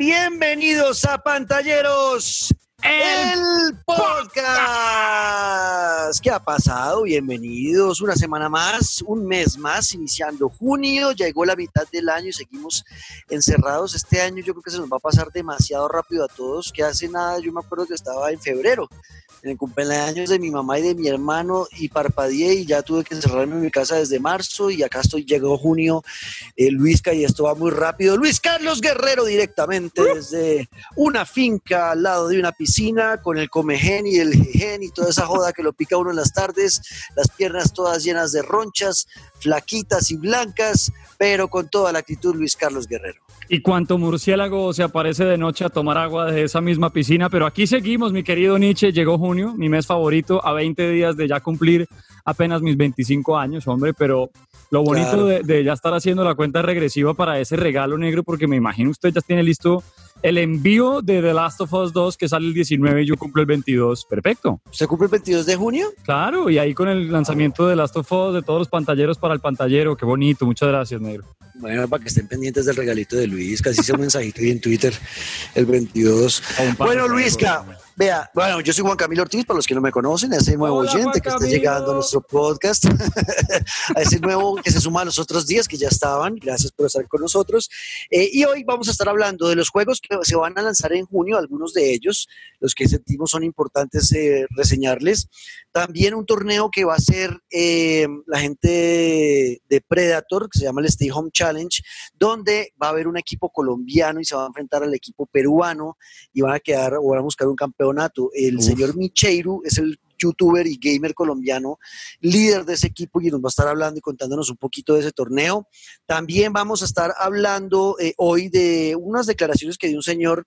bienvenidos a Pantalleros, el, podcast. ¿Qué ha pasado? Bienvenidos una semana más, un mes más, iniciando junio, llegó la mitad del año y seguimos encerrados. Este año yo creo que se nos va a pasar demasiado rápido a todos, que hace nada, yo me acuerdo que estaba en febrero en el cumpleaños de mi mamá y de mi hermano y parpadeé y ya tuve que encerrarme en mi casa desde marzo y acá estoy, llegó junio, eh, Luisca y esto va muy rápido. Luis Carlos Guerrero directamente desde una finca al lado de una piscina con el comején y el jejen y toda esa joda que lo pica uno en las tardes, las piernas todas llenas de ronchas, flaquitas y blancas, pero con toda la actitud Luis Carlos Guerrero. Y cuánto murciélago se aparece de noche a tomar agua de esa misma piscina, pero aquí seguimos, mi querido Nietzsche, llegó junio, mi mes favorito, a 20 días de ya cumplir apenas mis 25 años, hombre, pero lo bonito de, de, ya estar haciendo la cuenta regresiva para ese regalo negro, porque me imagino usted ya tiene listo el envío de The Last of Us 2 que sale el 19 y yo cumplo el 22. Perfecto. ¿Se cumple el 22 de junio? Claro, y ahí con el lanzamiento de The Last of Us de todos los pantalleros para el pantallero. Qué bonito. Muchas gracias, negro. Bueno, para que estén pendientes del regalito de Luis, casi hice un mensajito ahí en Twitter el 22. Bueno, Luisca, vea, bueno, yo soy Juan Camilo Ortiz, para los que no me conocen, a ese nuevo Hola, oyente Juan que está Camilo. llegando a nuestro podcast, a ese nuevo que se suma a los otros días que ya estaban, gracias por estar con nosotros. Eh, y hoy vamos a estar hablando de los juegos que se van a lanzar en junio, algunos de ellos, los que sentimos son importantes eh, reseñarles. También un torneo que va a ser eh, la gente de Predator, que se llama el Stay Home Challenge, donde va a haber un equipo colombiano y se va a enfrentar al equipo peruano y van a quedar o van a buscar un campeonato. El Uf. señor Micheiru es el youtuber y gamer colombiano, líder de ese equipo y nos va a estar hablando y contándonos un poquito de ese torneo. También vamos a estar hablando eh, hoy de unas declaraciones que dio un señor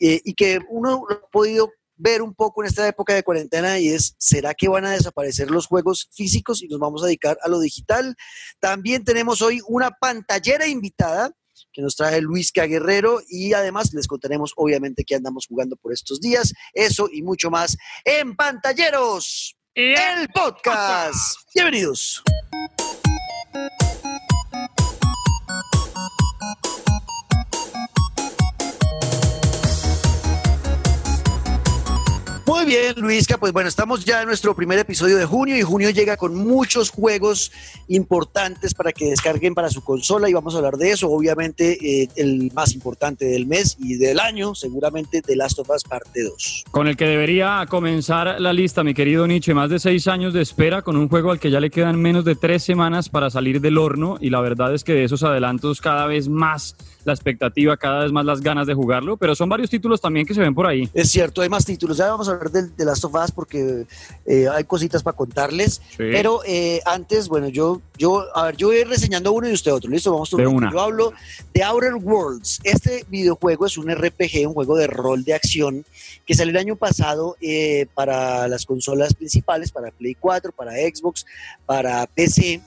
eh, y que uno lo ha podido ver un poco en esta época de cuarentena y es, ¿será que van a desaparecer los juegos físicos y nos vamos a dedicar a lo digital? También tenemos hoy una pantallera invitada que nos trae Luis Guerrero y además les contaremos obviamente que andamos jugando por estos días, eso y mucho más en Pantalleros, el podcast. Bienvenidos. Muy bien, Luisca, pues bueno, estamos ya en nuestro primer episodio de junio y junio llega con muchos juegos importantes para que descarguen para su consola y vamos a hablar de eso. Obviamente, eh, el más importante del mes y del año, seguramente The Last of Us Parte 2. Con el que debería comenzar la lista, mi querido Nietzsche, más de seis años de espera con un juego al que ya le quedan menos de tres semanas para salir del horno y la verdad es que de esos adelantos cada vez más la expectativa, cada vez más las ganas de jugarlo, pero son varios títulos también que se ven por ahí. Es cierto, hay más títulos. Ya vamos a hablar del The Last of Us porque eh, hay cositas para contarles. Sí. Pero eh, antes, bueno, yo, yo, a ver, yo voy a ir reseñando uno y usted otro. Listo, vamos De una. Yo hablo de Outer Worlds. Este videojuego es un RPG, un juego de rol de acción que salió el año pasado eh, para las consolas principales, para Play 4, para Xbox, para PC.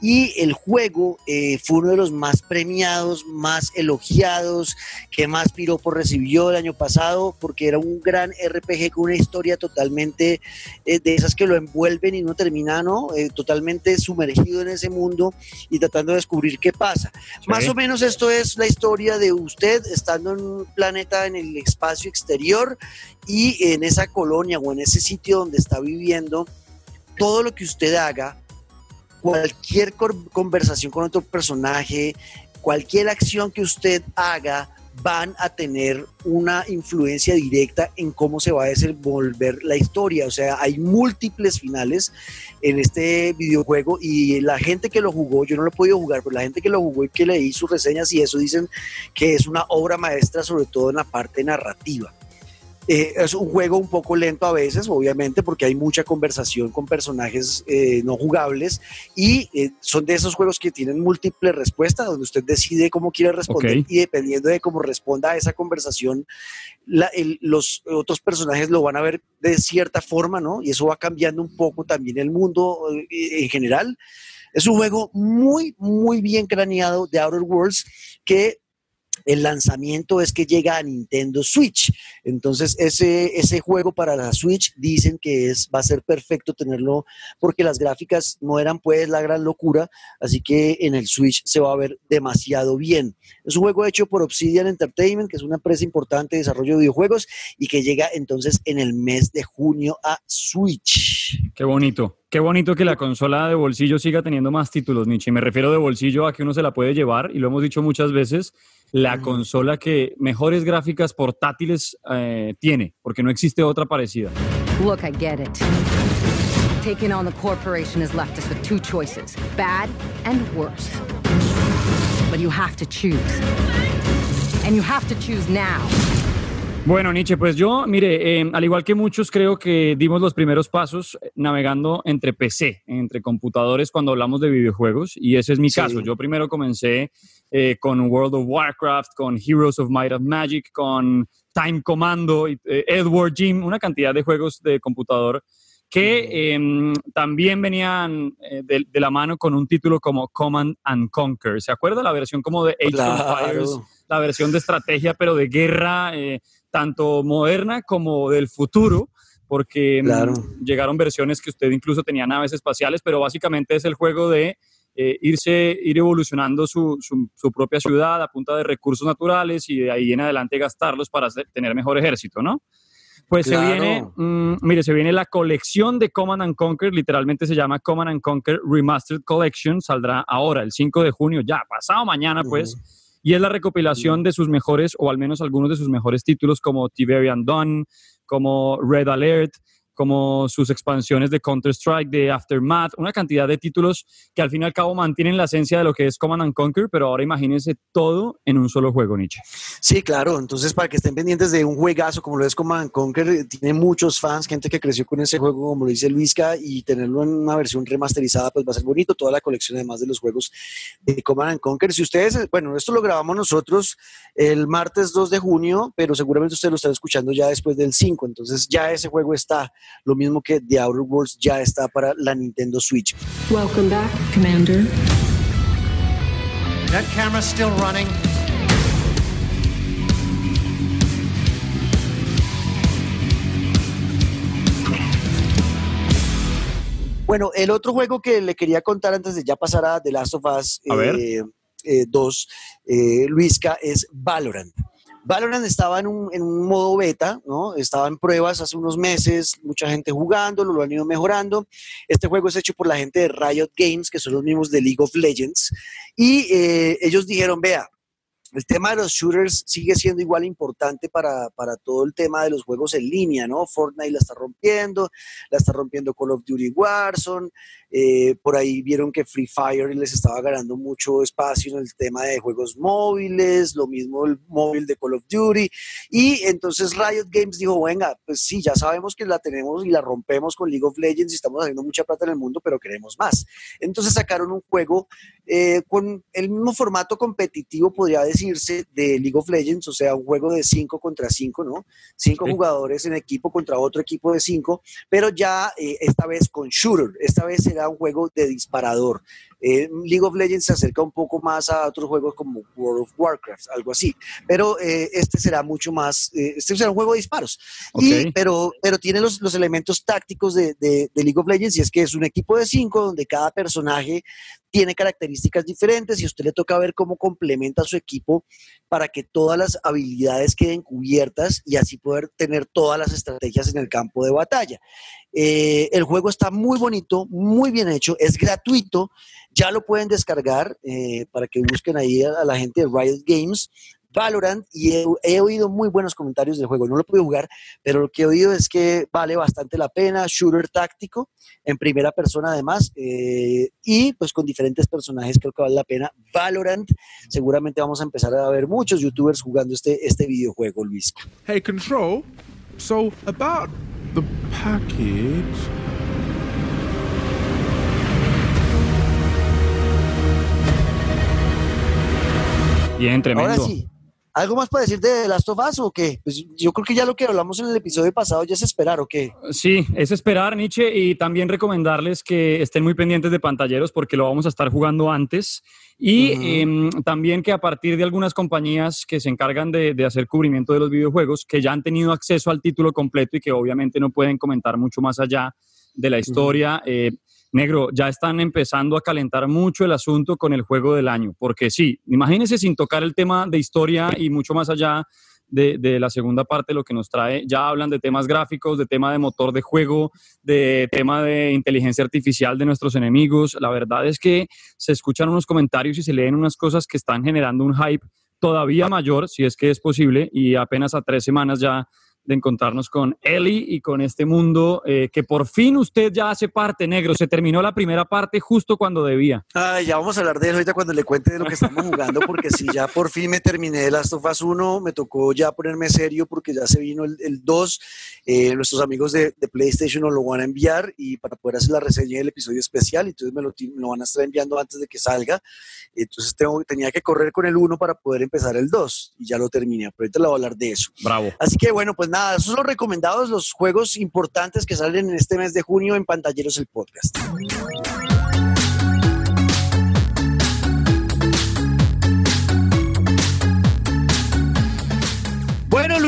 Y el juego eh, fue uno de los más premiados, más elogiados, que más piropo recibió el año pasado, porque era un gran RPG con una historia totalmente eh, de esas que lo envuelven y no termina, ¿no? Eh, totalmente sumergido en ese mundo y tratando de descubrir qué pasa. Más o menos esto es la historia de usted estando en un planeta en el espacio exterior y en esa colonia o en ese sitio donde está viviendo, todo lo que usted haga, cualquier conversación con otro personaje, cualquier acción que usted haga, van a tener una influencia directa en cómo se va a desenvolver la historia. O sea, hay múltiples finales en este videojuego y la gente que lo jugó, yo no lo he podido jugar, pero la gente que lo jugó y que leí sus reseñas y eso dicen que es una obra maestra, sobre todo en la parte narrativa. Eh, es un juego un poco lento a veces, obviamente, porque hay mucha conversación con personajes eh, no jugables y eh, son de esos juegos que tienen múltiples respuestas, donde usted decide cómo quiere responder Ok. y dependiendo de cómo responda a esa conversación, la- el- los otros personajes lo van a ver de cierta forma, ¿no? Y eso va cambiando un poco también el mundo eh, en general. Es un juego muy, muy bien craneado de Outer Worlds que El lanzamiento es que llega a Nintendo Switch. Entonces, ese, ese juego para la Switch dicen que es, va a ser perfecto tenerlo porque las gráficas no eran pues la gran locura, así que en el Switch se va a ver demasiado bien. Es un juego hecho por Obsidian Entertainment, que es una empresa importante de desarrollo de videojuegos y que llega entonces en el mes de junio a Switch. Qué bonito. Qué bonito que la consola de bolsillo siga teniendo más títulos, Nietzsche. Me refiero de bolsillo a que uno se la puede llevar, y lo hemos dicho muchas veces, la consola que mejores gráficas portátiles eh, tiene, porque no existe otra parecida. Look, I get it. Taking on the corporation has left us with two choices, bad and worse. But you have to choose. And you have to choose now. Bueno, Nietzsche, pues yo, mire, eh, al igual que muchos, creo que dimos los primeros pasos navegando entre PC, entre computadores cuando hablamos de videojuegos, y ese es mi caso. Yo primero comencé eh, con World of Warcraft, con Heroes of Might of Magic, con Time Commando, eh, Edward Jim, una cantidad de juegos de computador que em, también venían de, la mano con un título como Command and Conquer. ¿Se acuerda la versión como de Age of Empires? La versión de estrategia, pero de guerra tanto moderna como del futuro, porque mm, llegaron versiones que usted incluso tenía naves espaciales, pero básicamente es el juego de eh, irse, ir evolucionando su, su, propia ciudad a punta de recursos naturales y de ahí en adelante gastarlos para tener mejor ejército, ¿no? Pues se viene, mm, mire, se viene la colección de Command and Conquer, literalmente se llama Command and Conquer Remastered Collection, saldrá ahora, el 5 de junio, ya, pasado mañana, pues y es la recopilación de sus mejores, o al menos algunos de sus mejores títulos, como Tiberian Dawn, como Red Alert, como sus expansiones de Counter-Strike, de Aftermath, una cantidad de títulos que al fin y al cabo mantienen la esencia de lo que es Command and Conquer, pero ahora imagínense todo en un solo juego, Nietzsche. Sí, claro, entonces para que estén pendientes de un juegazo como lo es Command and Conquer, tiene muchos fans, gente que creció con ese juego, como lo dice Luisca, y tenerlo en una versión remasterizada, pues va a ser bonito, toda la colección además de los juegos de Command and Conquer. Si ustedes, bueno, esto lo grabamos nosotros el martes 2 de junio, pero seguramente ustedes lo están escuchando ya después del 5, entonces ya ese juego está lo mismo que The Outer Worlds ya está para la Nintendo Switch. Welcome back, Commander. That camera still running. Bueno, el otro juego que le quería contar antes de ya pasar a The Last of Us 2, eh, eh, eh, Luisca, es Valorant. Valorant estaba en un, modo beta, ¿no? Estaba en pruebas hace unos meses, mucha gente jugando, lo han ido mejorando. Este juego es hecho por la gente de Riot Games, que son los mismos de League of Legends, y eh, ellos dijeron, vea, el tema de los shooters sigue siendo igual importante para, todo el tema de los juegos en línea, ¿no? Fortnite la está rompiendo, la está rompiendo Call of Duty Warzone, eh, por ahí vieron que Free Fire les estaba ganando mucho espacio en el tema de juegos móviles, lo mismo el móvil de Call of Duty, y entonces Riot Games dijo, venga, pues sí, ya sabemos que la tenemos y la rompemos con League of Legends y estamos haciendo mucha plata en el mundo, pero queremos más. Entonces sacaron un juego eh, con el mismo formato competitivo, podría decir, de League of Legends, o sea, un juego de 5 contra 5, ¿no? Cinco jugadores en equipo contra otro equipo de 5, pero ya eh, esta vez con shooter, esta vez será un juego de disparador. Eh, League of Legends se acerca un poco más a otros juegos como World of Warcraft, algo así, pero eh, este será mucho más, este será un juego de disparos, y, pero, pero tiene los, los elementos tácticos de, de, de, League of Legends y es que es un equipo de cinco donde cada personaje tiene características diferentes y a usted le toca ver cómo complementa a su equipo para que todas las habilidades queden cubiertas y así poder tener todas las estrategias en el campo de batalla. Eh, el juego está muy bonito, muy bien hecho, es gratuito, ya lo pueden descargar eh, para que busquen ahí a, la gente de Riot Games. Valorant y he, oído muy buenos comentarios del juego. No lo pude jugar, pero lo que he oído es que vale bastante la pena. Shooter táctico, en primera persona además, eh, y pues con diferentes personajes creo que vale la pena. Valorant, seguramente vamos a empezar a ver muchos youtubers jugando este, este videojuego, Luis. Hey, Control. So, about the package. Bien, tremendo. Ahora sí. ¿Algo más para decir de The Last of Us o qué? Pues yo creo que ya lo que hablamos en el episodio pasado ya es esperar o qué. Sí, es esperar, Nietzsche, y también recomendarles que estén muy pendientes de pantalleros porque lo vamos a estar jugando antes. Y em, también que a partir de algunas compañías que se encargan de, hacer cubrimiento de los videojuegos, que ya han tenido acceso al título completo y que obviamente no pueden comentar mucho más allá de la historia, eh, Negro, ya están empezando a calentar mucho el asunto con el juego del año, porque sí, imagínense sin tocar el tema de historia y mucho más allá de, la segunda parte, lo que nos trae, ya hablan de temas gráficos, de tema de motor de juego, de tema de inteligencia artificial de nuestros enemigos. La verdad es que se escuchan unos comentarios y se leen unas cosas que están generando un hype todavía mayor, si es que es posible, y apenas a tres semanas ya de encontrarnos con Eli y con este mundo eh, que por fin usted ya hace parte, negro. Se terminó la primera parte justo cuando debía. Ay, ya vamos a hablar de eso ahorita cuando le cuente de lo que estamos jugando, porque si ya por fin me terminé de Last of Us 1, me tocó ya ponerme serio porque ya se vino el, 2. Eh, nuestros amigos de, PlayStation nos lo van a enviar y para poder hacer la reseña del episodio especial, entonces me lo, lo van a estar enviando antes de que salga. Entonces tengo, tenía que correr con el 1 para poder empezar el 2 y ya lo terminé. Pero ahorita le voy a hablar de eso. Bravo. Así que bueno, pues nada, esos son los recomendados, los juegos importantes que salen en este mes de junio en Pantalleros el Podcast.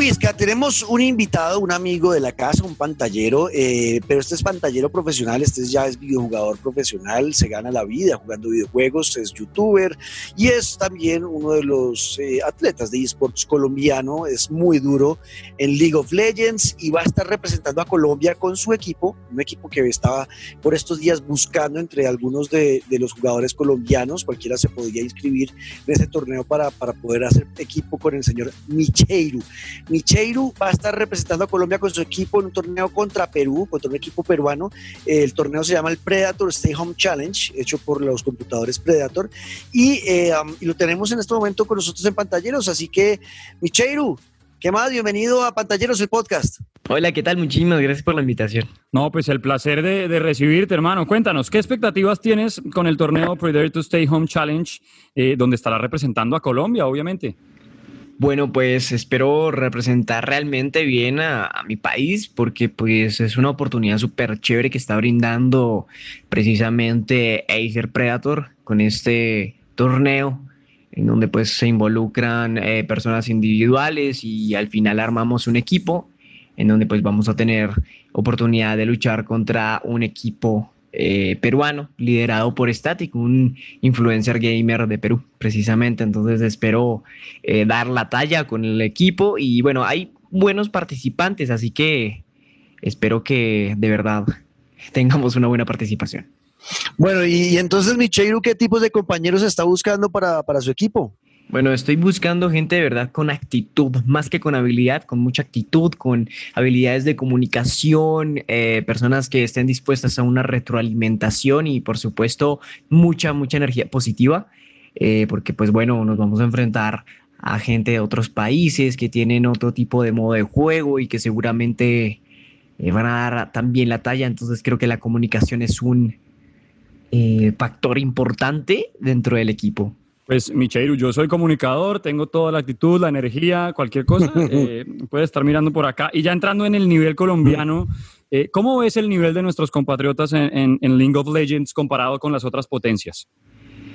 Luisca, tenemos un invitado, un amigo de la casa, un pantallero, eh, pero este es pantallero profesional, este ya es videojugador profesional, se gana la vida jugando videojuegos, es youtuber y es también uno de los eh, atletas de esports colombiano, es muy duro en League of Legends y va a estar representando a Colombia con su equipo, un equipo que estaba por estos días buscando entre algunos de, los jugadores colombianos, cualquiera se podía inscribir en ese torneo para, para poder hacer equipo con el señor Micheiro. Micheiru va a estar representando a Colombia con su equipo en un torneo contra Perú, contra un equipo peruano. El torneo se llama el Predator Stay Home Challenge, hecho por los computadores Predator. Y, eh, y lo tenemos en este momento con nosotros en Pantalleros. Así que, Micheiru, ¿Qué más? Bienvenido a Pantalleros, el podcast. Hola, ¿qué tal? Muchísimas gracias por la invitación. No, pues el placer de, recibirte, hermano. Cuéntanos, ¿qué expectativas tienes con el torneo Predator Stay Home Challenge, eh, donde estará representando a Colombia, obviamente? Bueno, pues espero representar realmente bien a, mi país porque pues es una oportunidad súper chévere que está brindando precisamente Acer Predator con este torneo en donde pues se involucran eh, personas individuales y al final armamos un equipo en donde pues vamos a tener oportunidad de luchar contra un equipo eh, peruano, liderado por Static, un influencer gamer de Perú, precisamente. Entonces espero eh, dar la talla con el equipo y bueno, hay buenos participantes, así que espero que de verdad tengamos una buena participación. Bueno, y, entonces, Micheiru, ¿qué tipos de compañeros está buscando para, para su equipo? Bueno, estoy buscando gente de verdad con actitud, más que con habilidad, con mucha actitud, con habilidades de comunicación, eh, personas que estén dispuestas a una retroalimentación y por supuesto mucha, mucha energía positiva, eh, porque pues bueno, nos vamos a enfrentar a gente de otros países que tienen otro tipo de modo de juego y que seguramente eh, van a dar también la talla, entonces creo que la comunicación es un factor importante dentro del equipo. Pues, Micheiru, yo soy comunicador, tengo toda la actitud, la energía, cualquier cosa. Eh, puede estar mirando por acá. Y ya entrando en el nivel colombiano, eh, ¿cómo ves el nivel de nuestros compatriotas en, en, League of Legends comparado con las otras potencias?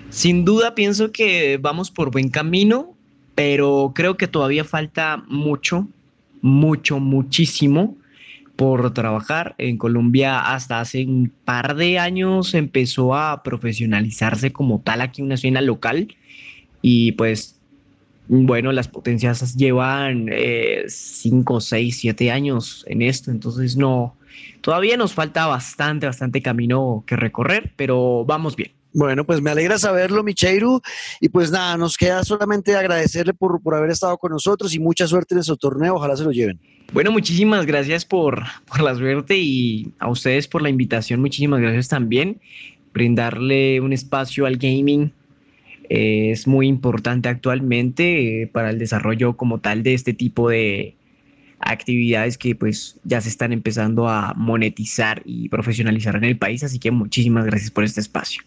Sin duda pienso que vamos por buen camino, pero creo que todavía falta mucho, mucho, muchísimo por trabajar. En Colombia hasta hace un par de años empezó a profesionalizarse como tal aquí una escena local y pues bueno, las potencias llevan 5, 6, 7 años en esto, entonces no, todavía nos falta bastante, bastante camino que recorrer, pero vamos bien. Bueno, pues me alegra saberlo, Micheiru. Y pues nada, nos queda solamente agradecerle por, por haber estado con nosotros y mucha suerte en su torneo. Ojalá se lo lleven. Bueno, muchísimas gracias por, por la suerte y a ustedes por la invitación. Muchísimas gracias también. Brindarle un espacio al gaming eh, es muy importante actualmente eh, para el desarrollo como tal de este tipo de actividades que pues ya se están empezando a monetizar y profesionalizar en el país. Así que muchísimas gracias por este espacio.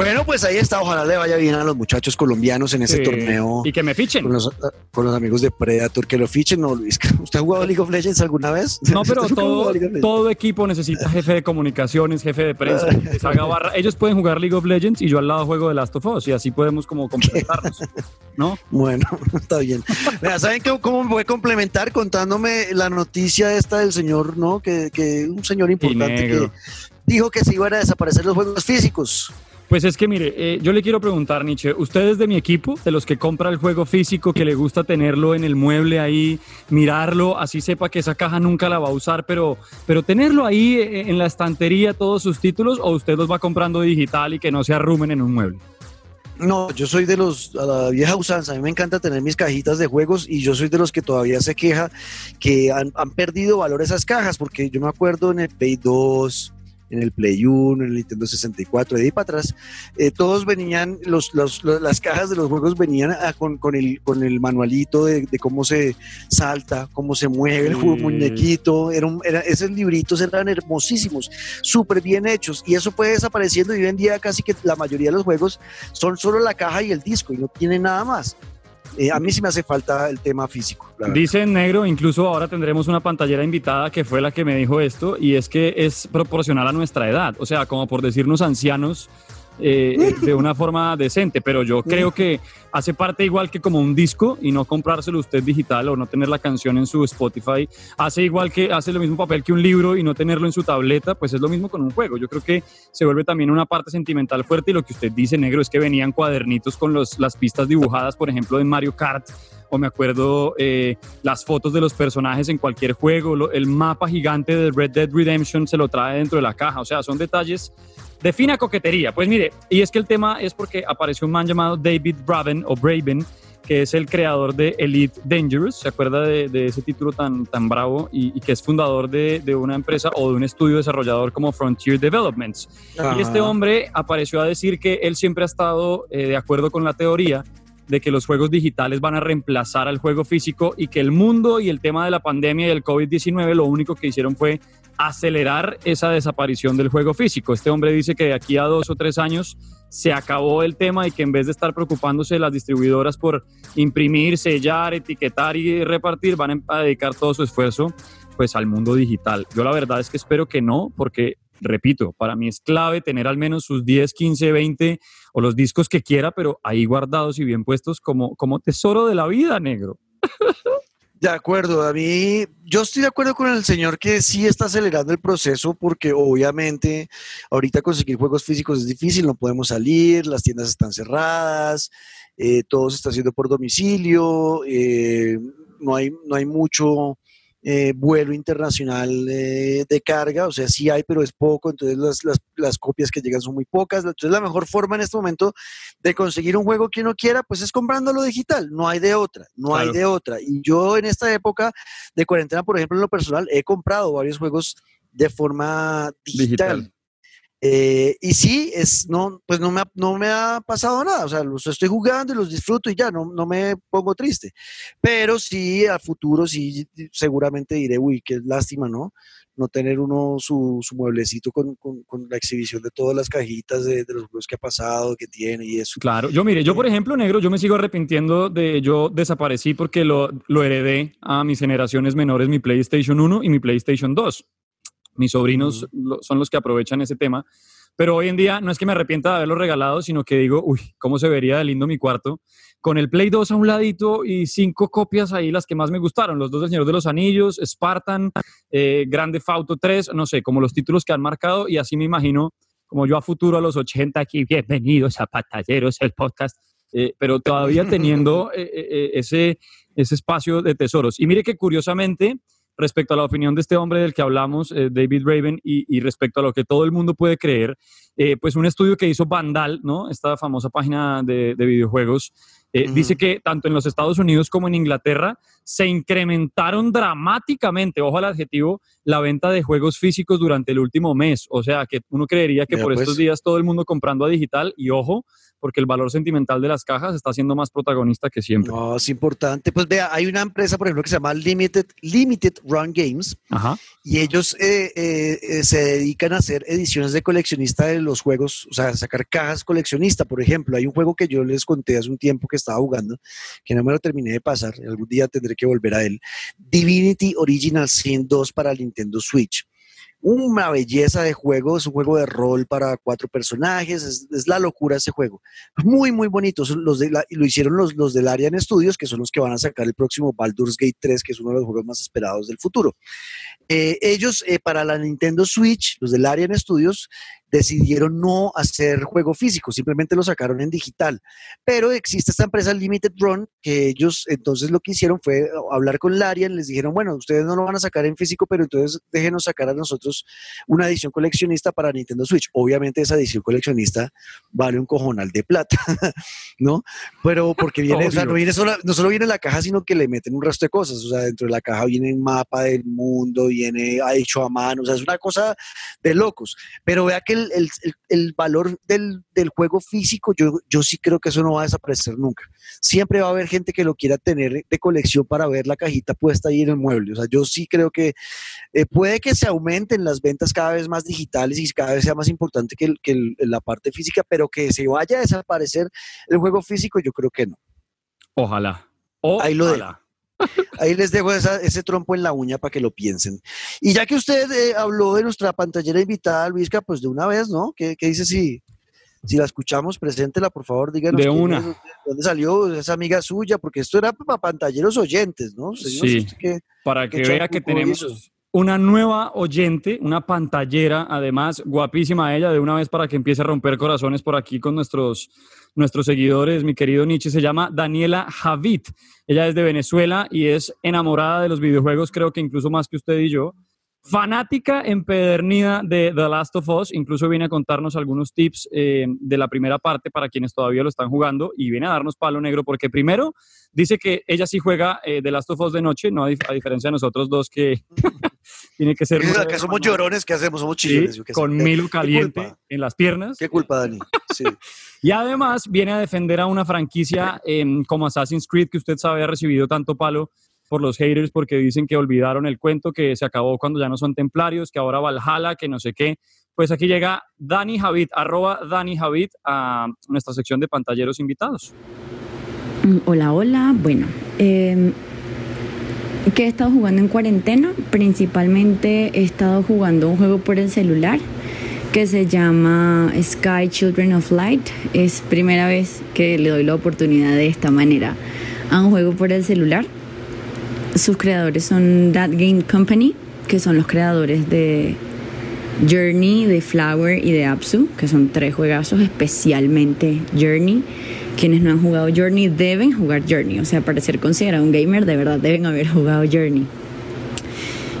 Bueno, pues ahí está. Ojalá le vaya bien a los muchachos colombianos en ese torneo. Y que me fichen. Con los, con los, amigos de Predator, que lo fichen. No, Luis, ¿usted ha jugado League of Legends alguna vez? No, pero todo, todo equipo necesita jefe de comunicaciones, jefe de prensa. Ellos pueden jugar League of Legends y yo al lado juego de Last of Us y así podemos como complementarnos. ¿No? Bueno, está bien. Mira, ¿saben cómo me voy a complementar contándome la noticia esta del señor, ¿no? Que, que un señor importante que dijo que se iban a desaparecer los juegos físicos. Pues es que mire, eh, yo le quiero preguntar, Nietzsche, ¿usted es de mi equipo, de los que compra el juego físico, que le gusta tenerlo en el mueble ahí, mirarlo, así sepa que esa caja nunca la va a usar, pero, pero tenerlo ahí eh, en la estantería todos sus títulos, o usted los va comprando digital y que no se arrumen en un mueble? No, yo soy de los, a la vieja usanza, a mí me encanta tener mis cajitas de juegos y yo soy de los que todavía se queja que han, han perdido valor esas cajas, porque yo me acuerdo en el Play 2, en el Play 1, en el Nintendo 64, de ahí para atrás, eh, todos venían, los, las cajas de los juegos venían con, con, el, con el manualito de, cómo se salta, cómo se mueve el juego, muñequito, era, era esos libritos eran hermosísimos, súper bien hechos, y eso fue desapareciendo y hoy en día casi que la mayoría de los juegos son solo la caja y el disco y no tienen nada más. Eh, a mí sí me hace falta el tema físico. Dice en negro, incluso ahora tendremos una pantallera invitada que fue la que me dijo esto, y es que es proporcional a nuestra edad. O sea, como por decirnos ancianos, eh, de una forma decente, pero yo creo que hace parte igual que como un disco y no comprárselo usted digital o no tener la canción en su Spotify, hace igual que hace lo mismo papel que un libro y no tenerlo en su tableta, pues es lo mismo con un juego. Yo creo que se vuelve también una parte sentimental fuerte y lo que usted dice, negro, es que venían cuadernitos con los, las pistas dibujadas, por ejemplo, de Mario Kart o me acuerdo eh, las fotos de los personajes en cualquier juego, el mapa gigante de Red Dead Redemption se lo trae dentro de la caja, o sea, son detalles de fina coquetería. Pues mire, y es que el tema es porque apareció un man llamado David Braven o Braven, que es el creador de Elite Dangerous, ¿se acuerda de, ese título tan, tan bravo? Y, que es fundador de, una empresa o de un estudio desarrollador como Frontier Developments. Y este hombre apareció a decir que él siempre ha estado eh, de acuerdo con la teoría de que los juegos digitales van a reemplazar al juego físico y que el mundo y el tema de la pandemia y el COVID-19 lo único que hicieron fue acelerar esa desaparición del juego físico. Este hombre dice que de aquí a dos o tres años se acabó el tema y que en vez de estar preocupándose las distribuidoras por imprimir, sellar, etiquetar y repartir, van a dedicar todo su esfuerzo pues al mundo digital. Yo la verdad es que espero que no, porque repito, para mí es clave tener al menos sus 10, 15, 20 o los discos que quiera, pero ahí guardados y bien puestos como, como tesoro de la vida, negro. De acuerdo, mí, yo estoy de acuerdo con el señor que sí está acelerando el proceso porque obviamente ahorita conseguir juegos físicos es difícil, no podemos salir, las tiendas están cerradas, eh, todo se está haciendo por domicilio, eh, no, hay, no hay mucho eh, vuelo internacional eh, de carga, o sea, sí hay, pero es poco, entonces las, las, copias que llegan son muy pocas. Entonces la mejor forma en este momento de conseguir un juego que uno quiera, pues es comprándolo digital, no hay de otra, no hay de otra. Y yo en esta época de cuarentena, por ejemplo, en lo personal, he comprado varios juegos de forma digital. Eh, y sí, es, no, pues no me, ha, no me ha pasado nada, o sea, los estoy jugando y los disfruto y ya, no, no me pongo triste. Pero sí, a futuro sí, seguramente diré, uy, qué lástima, ¿no? No tener uno su, su mueblecito con, con, la exhibición de todas las cajitas de, de, los juegos que ha pasado, que tiene y eso. Claro, yo mire, yo por ejemplo, negro, yo me sigo arrepintiendo de, yo desaparecí porque lo, lo heredé a mis generaciones menores, mi PlayStation 1 y mi PlayStation 2. Mis sobrinos son los que aprovechan ese tema. Pero hoy en día no es que me arrepienta de haberlo regalado, sino que digo, uy, ¿cómo se vería de lindo mi cuarto? Con el Play 2 a un ladito y cinco copias ahí, las que más me gustaron. Los dos del Señor de los Anillos, Spartan, eh, Grande Fauto 3, no sé, como los títulos que han marcado. Y así me imagino, como yo a futuro a los 80 aquí, bienvenidos a Patalleros, el podcast. Eh, pero todavía teniendo eh, ese, ese espacio de tesoros. Y mire que curiosamente respecto a la opinión de este hombre del que hablamos, eh, David Raven, y, respecto a lo que todo el mundo puede creer, eh, pues un estudio que hizo Vandal, ¿no? esta famosa página de, videojuegos, Eh, dice que tanto en los Estados Unidos como en Inglaterra se incrementaron dramáticamente, ojo al adjetivo, la venta de juegos físicos durante el último mes. O sea, que uno creería que por estos pues. días todo el mundo comprando a digital y ojo, porque el valor sentimental de las cajas está siendo más protagonista que siempre. No, es importante. Pues vea, hay una empresa, por ejemplo, que se llama Limited, Limited Run Games, y ellos eh, eh, eh, se dedican a hacer ediciones de coleccionista de los juegos, o sea, sacar cajas coleccionista, por ejemplo. Hay un juego que yo les conté hace un tiempo que estaba jugando, que no me lo terminé de pasar, algún día tendré que volver a él. Divinity Original Sin 2 para Nintendo Switch una belleza de juego, es un juego de rol para cuatro personajes, es, la locura ese juego. Muy, muy bonito. Los lo hicieron los, los del Arian Studios, que son los que van a sacar el próximo Baldur's Gate 3, que es uno de los juegos más esperados del futuro. Eh, ellos, eh, para la Nintendo Switch, los del Arian Studios, decidieron no hacer juego físico, simplemente lo sacaron en digital. Pero existe esta empresa Limited Run que ellos entonces lo que hicieron fue hablar con Larian, les dijeron, bueno, ustedes no lo van a sacar en físico, pero entonces déjenos sacar a nosotros una edición coleccionista para Nintendo Switch. Obviamente esa edición coleccionista vale un cojonal de plata, ¿no? Pero porque viene, o sea, no, viene solo, no solo viene la caja, sino que le meten un resto de cosas. O sea, dentro de la caja viene un mapa del mundo, viene hecho a mano, o sea, es una cosa de locos. Pero vea que el, valor del, juego físico, yo, yo sí creo que eso no va a desaparecer nunca. Siempre va a haber gente que lo quiera tener de colección para ver la cajita puesta ahí en el mueble. O sea, yo sí creo que eh, puede que se aumenten las ventas cada vez más digitales y cada vez sea más importante que, la parte física, pero que se vaya a desaparecer el juego físico, yo creo que no. Ojalá. Ahí lo dejo. Ahí les dejo ese trompo en la uña para que lo piensen. Y ya que usted eh, habló de nuestra pantallera invitada, Luisca, pues de una vez, ¿no? ¿Qué, dice si, si la escuchamos? Preséntela, por favor, díganos. De una. ¿Dónde salió esa amiga suya? Porque esto era para pantalleros oyentes, ¿no? sí, para que vea que tenemos una nueva oyente, una pantallera, además, guapísima ella, de una vez para que empiece a romper corazones por aquí con nuestros, nuestros seguidores. Mi querido Nietzsche se llama Daniela Javit. Ella es de Venezuela y es enamorada de los videojuegos, creo que incluso más que usted y yo fanática empedernida de The Last of Us, incluso viene a contarnos algunos tips eh, de la primera parte para quienes todavía lo están jugando y viene a darnos palo negro porque primero dice que ella sí juega eh, The Last of Us de noche, no a, diferencia de nosotros dos que tiene que ser... que somos llorones, ¿qué hacemos? Somos chillones. con Milo caliente en las piernas. ¿Qué culpa, Dani? Sí. y además viene a defender a una franquicia em, como Assassin's Creed que usted sabe ha recibido tanto palo por los haters porque dicen que olvidaron el cuento, que se acabó cuando ya no son templarios, que ahora Valhalla, que no sé qué. Pues aquí llega Dani Javid, arroba Dani Javid a nuestra sección de pantalleros invitados. Mm, hola, hola. Bueno, eh, ¿qué he estado jugando en cuarentena? Principalmente he estado jugando un juego por el celular que se llama Sky Children of Light. Es primera vez que le doy la oportunidad de esta manera a un juego por el celular. Sus creadores son That Game Company, que son los creadores de Journey, de Flower y de Apsu, que son tres juegazos, especialmente Journey. Quienes no han jugado Journey deben jugar Journey, o sea, para ser considerado un gamer, de verdad deben haber jugado Journey.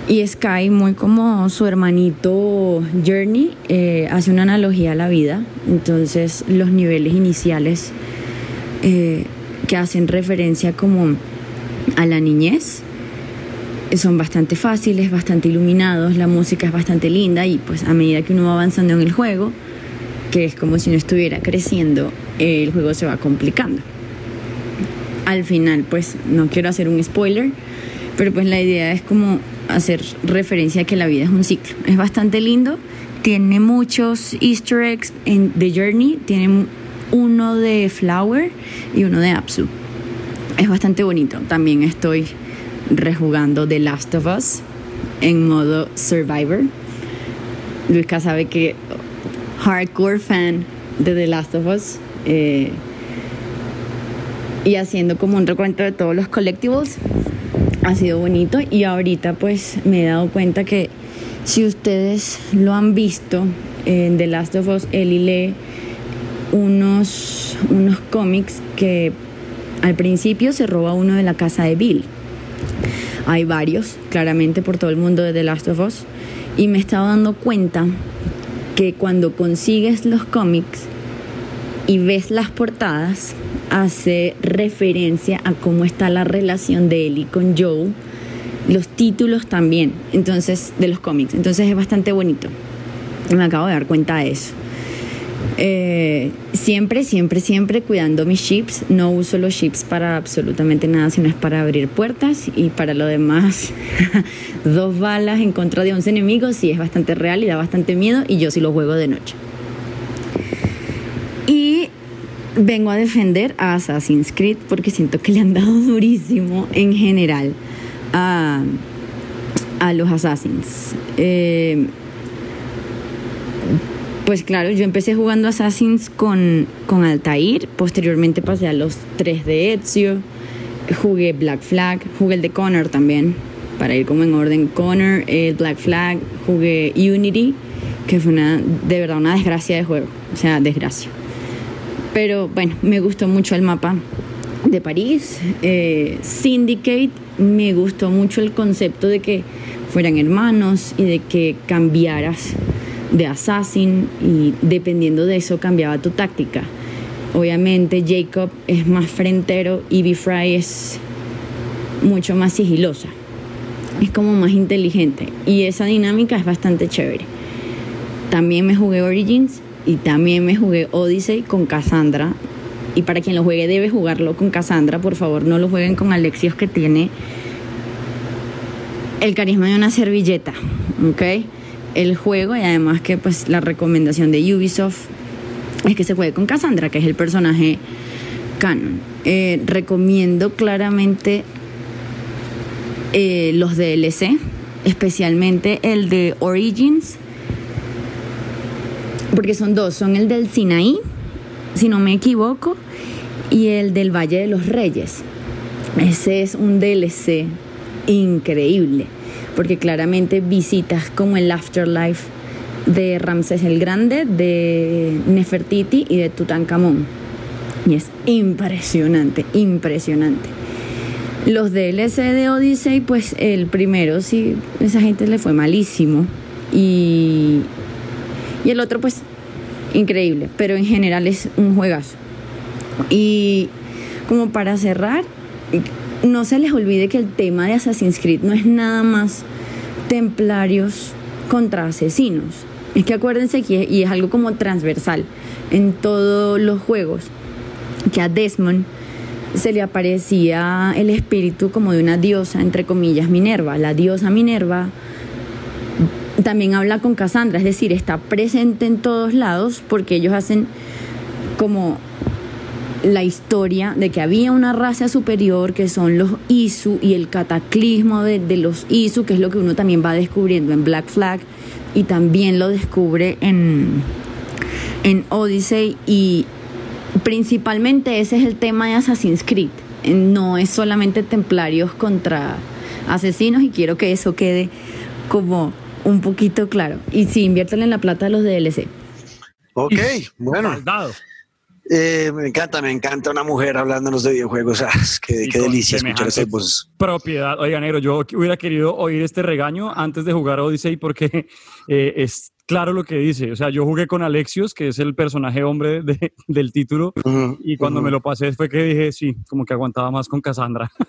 Y Sky, muy como su hermanito Journey, eh, hace una analogía a la vida. Entonces, los niveles iniciales eh, que hacen referencia como a la niñez. Son bastante fáciles, bastante iluminados, la música es bastante linda y pues a medida que uno va avanzando en el juego, que es como si uno estuviera creciendo, el juego se va complicando. Al final, pues no quiero hacer un spoiler, pero pues la idea es como hacer referencia a que la vida es un ciclo. Es bastante lindo, tiene muchos easter eggs en The Journey, tiene uno de Flower y uno de Apsu es bastante bonito. También estoy rejugando The Last of Us en modo Survivor. Luisca sabe que hardcore fan de The Last of Us. Eh, y haciendo como un recuento de todos los collectibles. Ha sido bonito y ahorita pues me he dado cuenta que si ustedes lo han visto en The Last of Us, Ellie lee unos, unos cómics que al principio se roba uno de la casa de Bill. Hay varios, claramente por todo el mundo de The Last of Us. Y me estaba dando cuenta que cuando consigues los cómics y ves las portadas, hace referencia a cómo está la relación de Ellie con Joe, los títulos también, entonces, de los cómics. Entonces es bastante bonito. Me acabo de dar cuenta de eso. Eh, siempre, siempre, siempre cuidando mis chips. No uso los chips para absolutamente nada, sino es para abrir puertas y para lo demás, dos balas en contra de 11 enemigos, sí es bastante real y da bastante miedo y yo sí lo juego de noche. Y vengo a defender a Assassin's Creed porque siento que le han dado durísimo en general a, a los Assassins. Eh, pues claro, yo empecé jugando Assassins con, con Altair, posteriormente pasé a los 3 de Ezio, jugué Black Flag, jugué el de Connor también, para ir como en orden Connor, el Black Flag, jugué Unity, que fue una, de verdad una desgracia de juego, o sea, desgracia. Pero bueno, me gustó mucho el mapa de París, eh, Syndicate, me gustó mucho el concepto de que fueran hermanos y de que cambiaras de assassin y dependiendo de eso cambiaba tu táctica. Obviamente Jacob es más frentero y B-Fry es mucho más sigilosa. Es como más inteligente y esa dinámica es bastante chévere. También me jugué Origins y también me jugué Odyssey con Cassandra. Y para quien lo juegue debe jugarlo con Cassandra, por favor no lo jueguen con Alexios que tiene el carisma de una servilleta. El juego y además que pues la recomendación de Ubisoft es que se juegue con Cassandra, que es el personaje canon. Eh, recomiendo claramente eh, los DLC, especialmente el de Origins, porque son dos, son el del Sinaí, si no me equivoco, y el del Valle de los Reyes. Ese es un DLC increíble porque claramente visitas como el afterlife de Ramsés el Grande, de Nefertiti y de Tutankamón. Y es impresionante, impresionante. Los DLC de Odyssey, pues el primero sí, esa gente le fue malísimo. Y, y el otro, pues, increíble. Pero en general es un juegazo. Y como para cerrar, no se les olvide que el tema de Assassin's Creed no es nada más templarios contra asesinos. Es que acuérdense que, y es algo como transversal en todos los juegos, que a Desmond se le aparecía el espíritu como de una diosa, entre comillas, Minerva. La diosa Minerva también habla con Cassandra, es decir, está presente en todos lados porque ellos hacen como la historia de que había una raza superior que son los Isu y el cataclismo de, los Isu, que es lo que uno también va descubriendo en Black Flag y también lo descubre en, en Odyssey y principalmente ese es el tema de Assassin's Creed. No es solamente templarios contra asesinos y quiero que eso quede como un poquito claro. Y sí, inviértanle en la plata de los DLC. Ok, bueno. Eh, me encanta, me encanta una mujer hablándonos de videojuegos. Ah, qué, delicia escuchar esa voz. Propiedad. Oiga, negro, yo hubiera querido oír este regaño antes de jugar Odyssey porque eh, es claro lo que dice. O sea, yo jugué con Alexios, que es el personaje hombre del título, y cuando me lo pasé fue que dije, sí, como que aguantaba más con Cassandra.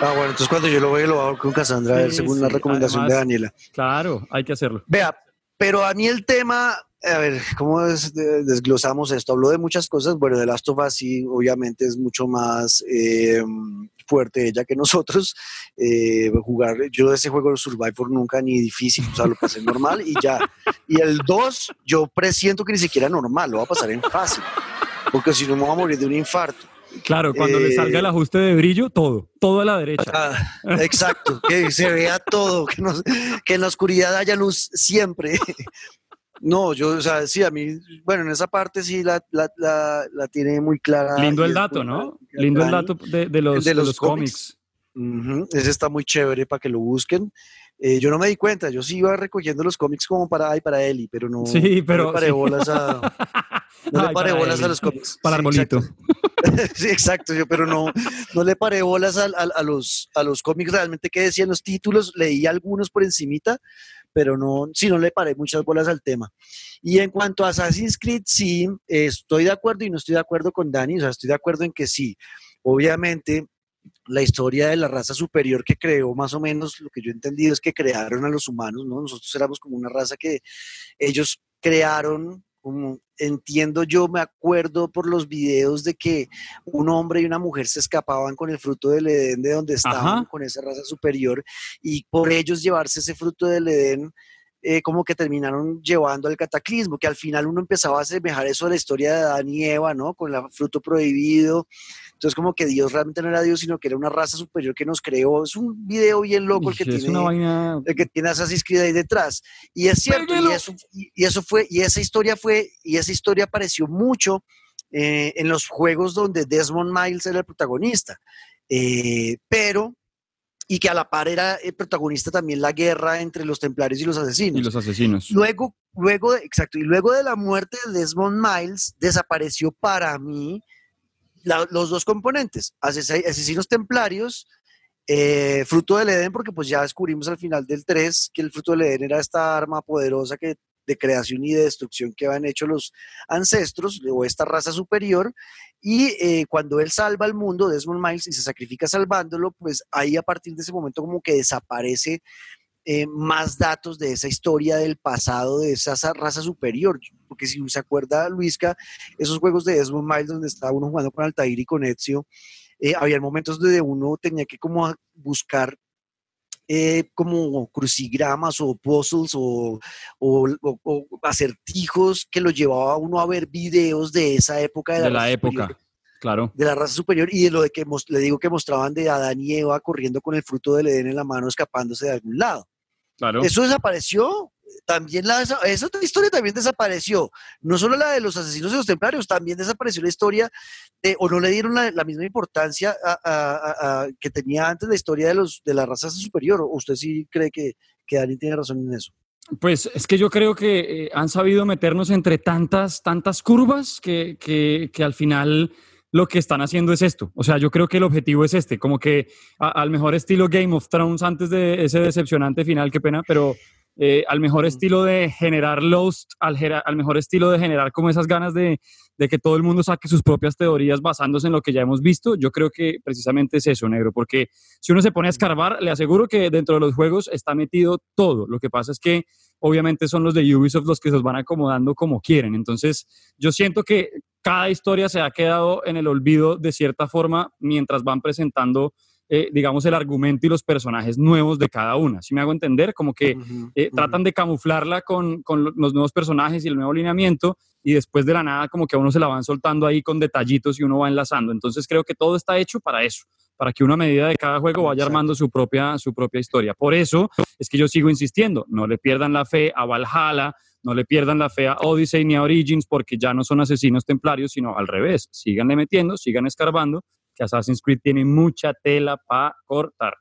Ah, bueno, entonces cuando yo lo veo, lo hago con Cassandra, según la recomendación de Daniela. Claro, hay que hacerlo. Vea, pero a mí el tema a ver, ¿cómo desglosamos esto? Habló de muchas cosas. Bueno, de Last of Us sí, obviamente es mucho más eh, fuerte ella que nosotros. Eh, jugar, yo ese juego de Survivor nunca ni difícil, o sea, lo pasé normal y ya. Y el 2, yo presiento que ni siquiera normal, lo va a pasar en fácil, porque si no me voy a morir de un infarto. Claro, cuando le salga el eh, ajuste de brillo, todo, todo a la derecha. Ah, exacto, que se vea todo, que, que en la oscuridad haya luz siempre. No, yo, o sea, sí, a mí, bueno, en esa parte sí la, tiene muy clara. Lindo el dato, ¿no? Lindo el dato de, los, de los, cómics. Ese está muy chévere para que lo busquen. Eh, yo no me di cuenta, yo sí iba recogiendo los cómics como para, ay, para Eli, pero no, sí, pero, le paré bolas a, no le paré bolas a los cómics. Para Arbolito. sí, exacto, yo, pero no, no le paré bolas a, a, los, a los cómics realmente que decían los títulos, leí algunos por encimita, pero no, sí, no le paré muchas bolas al tema. Y en cuanto a Assassin's Creed, sí, estoy de acuerdo y no estoy de acuerdo con Dani, o sea, estoy de acuerdo en que sí, obviamente la historia de la raza superior que creó, más o menos lo que yo he entendido es que crearon a los humanos, ¿no? Nosotros éramos como una raza que ellos crearon, como entiendo yo, me acuerdo por los videos de que un hombre y una mujer se escapaban con el fruto del Edén de donde estaban, con esa raza superior, y por ellos llevarse ese fruto del Edén, eh, como que terminaron llevando al cataclismo, que al final uno empezaba a asemejar eso a la historia de Adán y Eva, ¿no? Con el fruto prohibido. Entonces, como que Dios realmente no era Dios, sino que era una raza superior que nos creó. Es un video bien loco el que, tiene, el que tiene Assassin's Creed ahí detrás. Y es cierto, y eso, y eso, fue, y esa historia fue, y esa historia apareció mucho eh, en los juegos donde Desmond Miles era el protagonista. Eh, pero y que a la par era el protagonista también la guerra entre los templarios y los asesinos. Y los asesinos. Luego, luego exacto, y luego de la muerte de Desmond Miles, desapareció para mí los dos componentes, asesinos templarios, eh, fruto del Edén, porque pues ya descubrimos al final del 3 que el fruto del Edén era esta arma poderosa que de creación y de destrucción que habían hecho los ancestros o esta raza superior. Y eh, cuando él salva al mundo, Desmond Miles, y se sacrifica salvándolo, pues ahí a partir de ese momento como que desaparece eh, más datos de esa historia del pasado de esa raza superior. Porque si se acuerda, Luisca, esos juegos de Desmond Miles donde estaba uno jugando con Altair y con Ezio, eh, había momentos donde uno tenía que como buscar eh, como crucigramas o puzzles o, acertijos que lo llevaba a uno a ver videos de esa época. De, la, época, claro. De la raza superior y de lo de que le digo que mostraban de Adán y Eva corriendo con el fruto del Edén en la mano escapándose de algún lado. Claro. Eso desapareció también la, esa otra historia también desapareció. No solo la de los asesinos de los templarios, también desapareció la historia de, o no le dieron la, misma importancia que tenía antes la historia de, los, de la raza superior. ¿O usted sí cree que, que Dani tiene razón en eso? Pues es que yo creo que eh, han sabido meternos entre tantas, tantas curvas que, que, que, al final lo que están haciendo es esto. O sea, yo creo que el objetivo es este, como que al mejor estilo Game of Thrones antes de ese decepcionante final, qué pena, pero eh, al mejor estilo de generar Lost, al, al, mejor estilo de generar como esas ganas de, de, que todo el mundo saque sus propias teorías basándose en lo que ya hemos visto, yo creo que precisamente es eso, negro, porque si uno se pone a escarbar, le aseguro que dentro de los juegos está metido todo. Lo que pasa es que obviamente son los de Ubisoft los que se van acomodando como quieren. Entonces, yo siento que cada historia se ha quedado en el olvido de cierta forma mientras van presentando eh, digamos, el argumento y los personajes nuevos de cada una. Si me hago entender, como que eh, tratan de camuflarla con, con, los nuevos personajes y el nuevo alineamiento y después de la nada como que a uno se la van soltando ahí con detallitos y uno va enlazando. Entonces creo que todo está hecho para eso para que una medida de cada juego vaya armando su propia, su propia historia. Por eso es que yo sigo insistiendo, no le pierdan la fe a Valhalla, no le pierdan la fe a Odyssey ni a Origins porque ya no son asesinos templarios, sino al revés. Síganle metiendo, sigan escarbando que Assassin's Creed tiene mucha tela para cortar.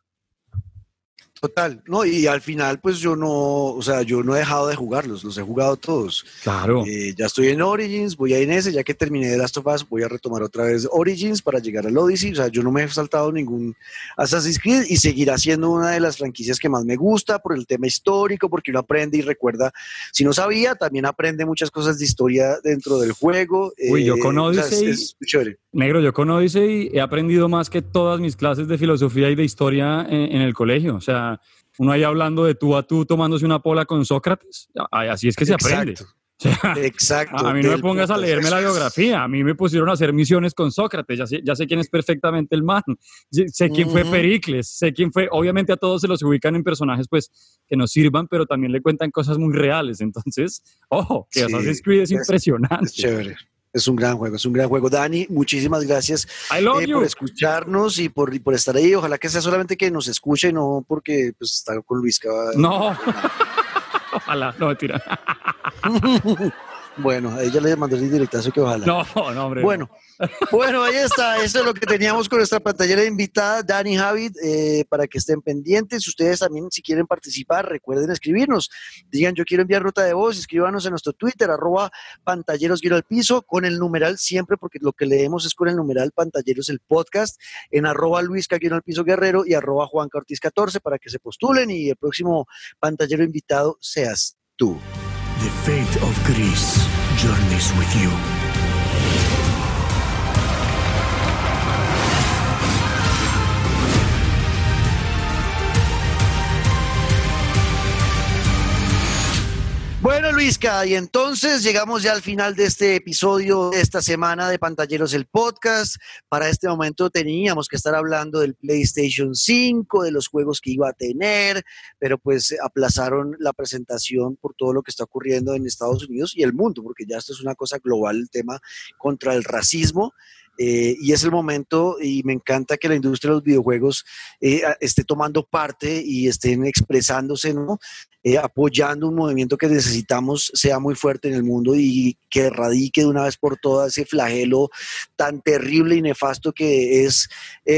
Total, no, y al final pues yo no, o sea, yo no he dejado de jugarlos, los he jugado todos. Claro. Eh, ya estoy en Origins, voy a ir en ese, ya que terminé de Last of Us, voy a retomar otra vez Origins para llegar al Odyssey, o sea, yo no me he saltado ningún Assassin's Creed y seguirá siendo una de las franquicias que más me gusta por el tema histórico, porque uno aprende y recuerda, si no sabía, también aprende muchas cosas de historia dentro del juego. Uy, yo con eh, Odyssey, negro, yo con Odyssey he aprendido más que todas mis clases de filosofía y de historia en el colegio, o sea, uno ahí hablando de tú a tú tomándose una pola con Sócrates. Así es que se aprende. Exacto. A mí no me pongas a leerme la biografía. A mí me pusieron a hacer misiones con Sócrates. Ya sé, ya sé quién es perfectamente el man. Sé quién fue Pericles. Sé quién fue. Obviamente a todos se los ubican en personajes pues que nos sirvan, pero también le cuentan cosas muy reales. Entonces, ojo, que Assassin's Creed es, impresionante. Es chévere. Es un gran juego, es un gran juego. Dani, muchísimas gracias eh, por escucharnos y por, por estar ahí. Ojalá que sea solamente que nos escuche y no porque pues, está con Luis. no, ojalá, no, mentira. Bueno, a ella le mandó el directazo que ojalá. No, no, hombre. Bueno, bueno, ahí está. Eso es lo que teníamos con nuestra pantallera invitada, Dani Javid, eh, para que estén pendientes. Ustedes también, si quieren participar, recuerden escribirnos. Digan, yo quiero enviar nota de voz, escríbanos en nuestro Twitter, arroba pantalleros al piso, con el numeral siempre, porque lo que leemos es con el numeral pantalleros el podcast, en arroba Luis al piso guerrero y arroba Juan Ortiz 14 para que se postulen y el próximo pantallero invitado seas tú. The fate of Greece journeys with you. Bueno, Luisca, y entonces llegamos ya al final de este episodio de esta semana de Pantalleros el Podcast. Para este momento teníamos que estar hablando del PlayStation 5, de los juegos que iba a tener, pero pues aplazaron la presentación por todo lo que está ocurriendo en Estados Unidos y el mundo, porque ya esto es una cosa global, el tema contra el racismo. Eh, y es el momento y me encanta que la industria de los videojuegos eh, esté tomando parte y estén expresándose, ¿no? Eh, apoyando un movimiento que necesitamos sea muy fuerte en el mundo y que erradique de una vez por todas ese flagelo tan terrible y nefasto que es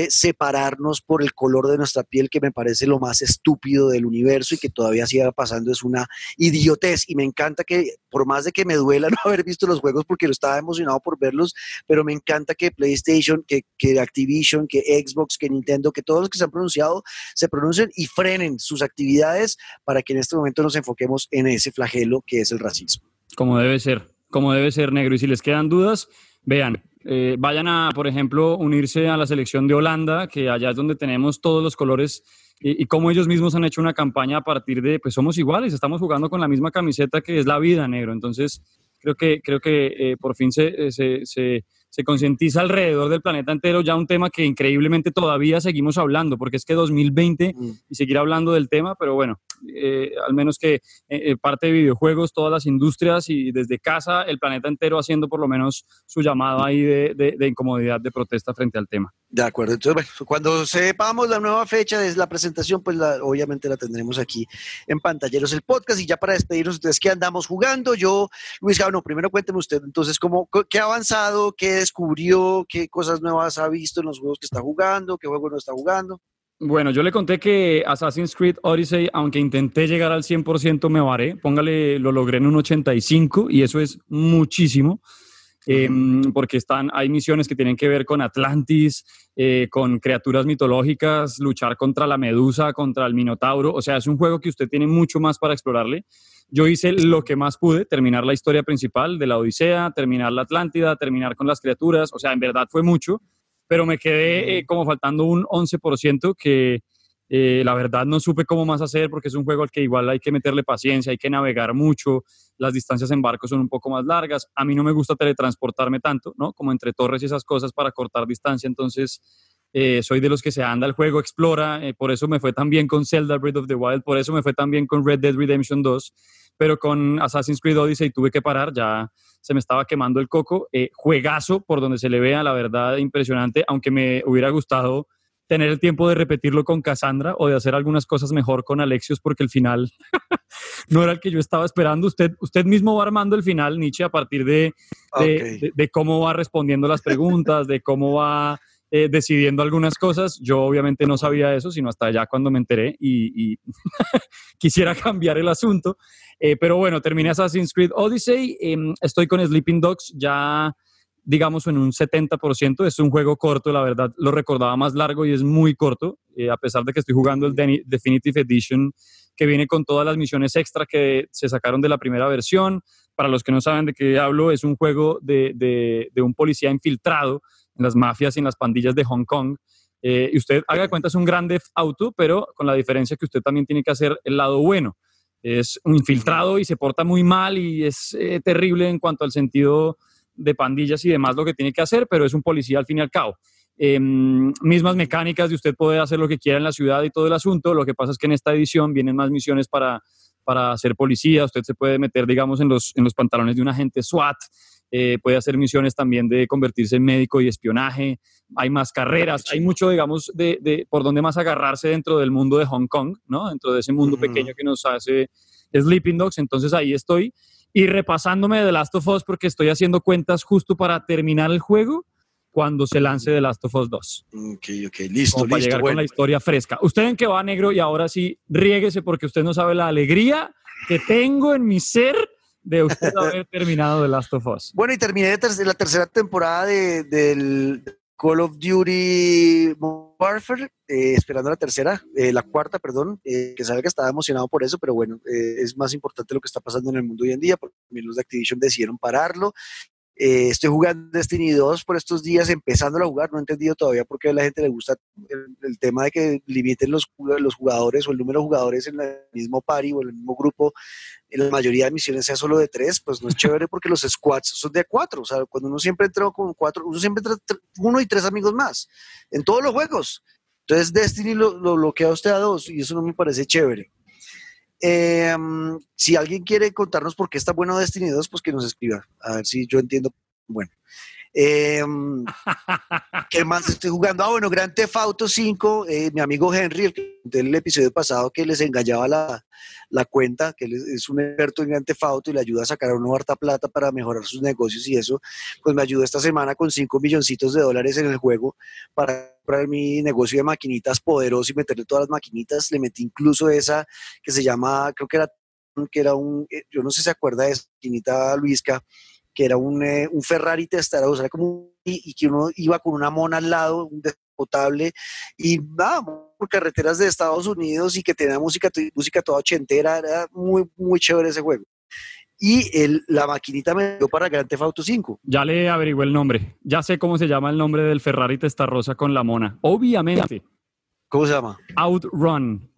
separarnos por el color de nuestra piel, que me parece lo más estúpido del universo y que todavía siga pasando, es una idiotez. Y me encanta que, por más de que me duela no haber visto los juegos porque lo estaba emocionado por verlos, pero me encanta que PlayStation, que, que Activision, que Xbox, que Nintendo, que todos los que se han pronunciado se pronuncien y frenen sus actividades para que en este momento nos enfoquemos en ese flagelo que es el racismo. Como debe ser, como debe ser negro. Y si les quedan dudas, vean, eh, vayan a, por ejemplo, unirse a la selección de Holanda, que allá es donde tenemos todos los colores y, y cómo ellos mismos han hecho una campaña a partir de, pues somos iguales, estamos jugando con la misma camiseta que es la vida, negro. Entonces, creo que, creo que eh, por fin se, se, se, se concientiza alrededor del planeta entero ya un tema que increíblemente todavía seguimos hablando, porque es que 2020 mm. y seguir hablando del tema, pero bueno, eh, al menos que eh, eh, parte de videojuegos, todas las industrias y desde casa el planeta entero haciendo por lo menos su llamada ahí de, de, incomodidad, de protesta frente al tema. De acuerdo, entonces bueno, cuando sepamos la nueva fecha de la presentación, pues obviamente la tendremos aquí en Pantalleros el podcast y ya para despedirnos, ustedes qué andamos jugando, yo, Luis Gabno, primero cuénteme usted entonces cómo, qué ha avanzado, qué descubrió, qué cosas nuevas ha visto en los juegos que está jugando, qué juego no está jugando. Bueno, yo le conté que Assassin's Creed Odyssey, aunque intenté llegar al 100%, me varé. Póngale, lo logré en un 85 y eso es muchísimo. Em, porque están, hay misiones que tienen que ver con Atlantis, eh, con criaturas mitológicas, luchar contra la medusa, contra el minotauro. O sea, es un juego que usted tiene mucho más para explorarle. Yo hice lo que más pude, terminar la historia principal de la Odisea, terminar la Atlántida, terminar con las criaturas. O sea, en verdad fue mucho, pero me quedé eh, como faltando un 11% que eh, la verdad no supe cómo más hacer porque es un juego al que igual hay que meterle paciencia, hay que navegar mucho, las distancias en barco son un poco más largas. A mí no me gusta teletransportarme tanto, ¿no? Como entre torres y esas cosas para cortar distancia, entonces eh, soy de los que se anda el juego, explora, por eso me fue tan bien con Zelda Breath of the Wild, por eso me fue tan bien con Red Dead Redemption 2, pero con Assassin's Creed Odyssey tuve que parar, ya se me estaba quemando el coco. juegazo, por donde se le vea, la verdad, impresionante, aunque me hubiera gustado tener el tiempo de repetirlo con Cassandra o de hacer algunas cosas mejor con Alexios porque el final no era el que yo estaba esperando. Usted, usted mismo va armando el final, Nietzsche, a partir de, de, cómo va respondiendo las preguntas, de cómo va eh, decidiendo algunas cosas. Yo obviamente no sabía eso, sino hasta allá cuando me enteré y, quisiera cambiar el asunto. Eh, pero bueno, terminé Assassin's Creed Odyssey, em, estoy con Sleeping Dogs ya digamos, en un 70%. Es un juego corto, la verdad, lo recordaba más largo y es muy corto, eh, a pesar de que estoy jugando el Definitive Edition, que viene con todas las misiones extra que se sacaron de la primera versión. Para los que no saben de qué hablo, es un juego de, de, un policía infiltrado en las mafias y en las pandillas de Hong Kong. Eh, y usted haga cuenta, es un grande auto, pero con la diferencia que usted también tiene que hacer el lado bueno. Es un infiltrado y se porta muy mal y es eh, terrible en cuanto al sentido de pandillas y demás lo que tiene que hacer, pero es un policía al fin y al cabo. Em, mismas mecánicas de usted poder hacer lo que quiera en la ciudad y todo el asunto. Lo que pasa es que en esta edición vienen más misiones para, para ser policía. Usted se puede meter, digamos, en los, en los pantalones de un agente SWAT. Eh, puede hacer misiones también de convertirse en médico y espionaje. Hay más carreras. Hay mucho, digamos, de, de por donde más agarrarse dentro del mundo de Hong Kong, ¿no? Dentro de ese mundo pequeño que nos hace Sleeping Dogs. Entonces ahí estoy. Y repasándome de The Last of Us porque estoy haciendo cuentas justo para terminar el juego cuando se lance The Last of Us 2. Ok, ok, listo, Como para listo. llegar bueno. con la historia fresca. ¿Usted en qué va, negro? Y ahora sí, riéguese porque usted no sabe la alegría que tengo en mi ser de usted haber terminado The Last of Us. Bueno, y terminé ter- la tercera temporada de, del Call of Duty Warfare, eh, esperando la tercera, eh, la cuarta, perdón, eh, que sabe que estaba emocionado por eso, pero bueno, eh, es más importante lo que está pasando en el mundo hoy en día, porque los de Activision decidieron pararlo. Eh, estoy jugando Destiny 2 por estos días, empezando a jugar, no he entendido todavía por qué a la gente le gusta el, tema de que limiten los, los jugadores o el número de jugadores en el mismo party o en el mismo grupo en la mayoría de misiones sea solo de tres, pues no es chévere porque los squads son de cuatro. O sea, cuando uno siempre entra con cuatro, uno siempre entra tr- uno y tres amigos más en todos los juegos. Entonces Destiny lo, lo bloquea usted a dos y eso no me parece chévere. Eh, si alguien quiere contarnos por qué está bueno Destiny 2, pues que nos escriba. A ver si yo entiendo. Bueno. Eh, ¿Qué más estoy jugando? Ah, bueno, Grand Theft Auto 5, eh, mi amigo Henry, el que conté en el episodio pasado que les engañaba la, la cuenta, que es- un experto en Grand Theft Auto y le ayuda a sacar a uno harta plata para mejorar sus negocios y eso, pues me ayudó esta semana con 5 milloncitos de dólares en el juego para comprar mi negocio de maquinitas poderoso y meterle todas las maquinitas, le metí incluso esa que se llama, creo que era, que era un, eh, yo no sé si se acuerda de esa maquinita Luisca, que era un, eh, un Ferrari Testarossa, era como un- y, y que uno iba con una mona al lado, un descapotable, y nada, por carreteras de Estados Unidos y que tenía música, música toda ochentera, era muy, muy chévere ese juego. Y el, la maquinita me dio para Grand Theft Auto 5. Ya le averigué el nombre. Ya sé cómo se llama el nombre del Ferrari Testarrosa con la mona. Obviamente, ¿Cómo se llama? Outrun.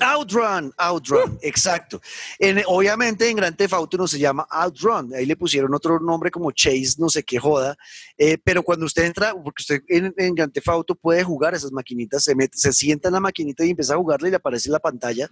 Outrun, Outrun, exacto. En- obviamente en Grand Theft Auto no se llama Outrun, ahí le pusieron otro nombre como Chase, no sé qué joda, eh, pero cuando usted entra, porque usted en, en Grand Theft Auto puede jugar esas maquinitas, se, mete, se sienta en la maquinita y empieza a jugarla y le aparece en la pantalla,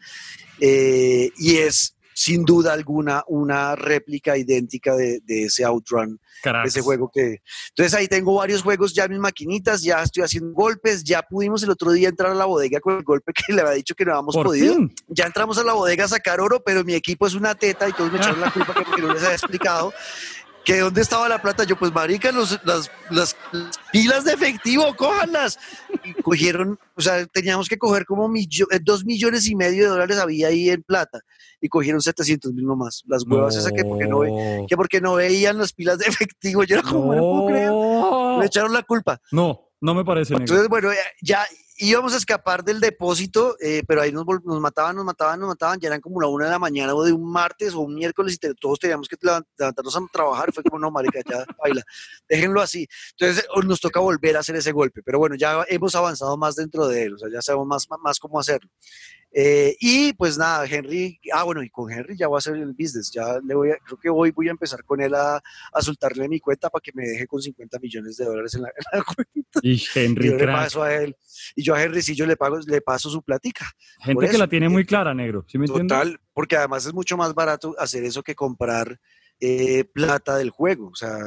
eh, y es sin duda alguna una réplica idéntica de, de ese Outrun ese juego que... Entonces ahí tengo varios juegos ya en mis maquinitas, ya estoy haciendo golpes, ya pudimos el otro día entrar a la bodega con el golpe que le había dicho que no habíamos Por podido. fin. Ya entramos a la bodega a sacar oro, pero mi equipo es una teta y todos me echaron la culpa que porque no les había explicado que dónde estaba la plata. Yo, pues marica, los- las, las- las pilas de efectivo, cójanlas. Y cogieron, o sea, teníamos que coger como millo- eh, dos millones y medio de dólares había ahí en plata y cogieron 700 mil nomás. Las huevas esas que porque no, ve- que porque no veían las pilas de efectivo. Yo era como, no puedo creer. No. Me echaron la culpa. No, no me parece negro. Entonces, bueno, ya- ya íbamos a escapar del depósito, eh, pero ahí nos, nos mataban, nos mataban, nos mataban, ya eran como la una de la mañana o de un martes o un miércoles y te- todos teníamos que levan- levantarnos a trabajar. Fue como, no, marica, ya, baila, déjenlo así. Entonces eh, nos toca volver a hacer ese golpe, pero bueno, ya hemos avanzado más dentro de él, o sea, ya sabemos más, más cómo hacerlo. Eh, y pues nada, Henry, ah bueno, y con Henry ya voy a hacer el business, ya le voy a, creo que hoy voy a empezar con él a, a soltarle mi cuenta para que me deje con 50 millones de dólares en la, en la cuenta. Y Y Henry, yo le paso a él, y yo a Henry sí yo le pago, le paso su platica. Gente que la tiene eh, muy clara, negro. ¿Sí me entiende? Total, porque además es mucho más barato hacer eso que comprar eh, plata del juego. O sea,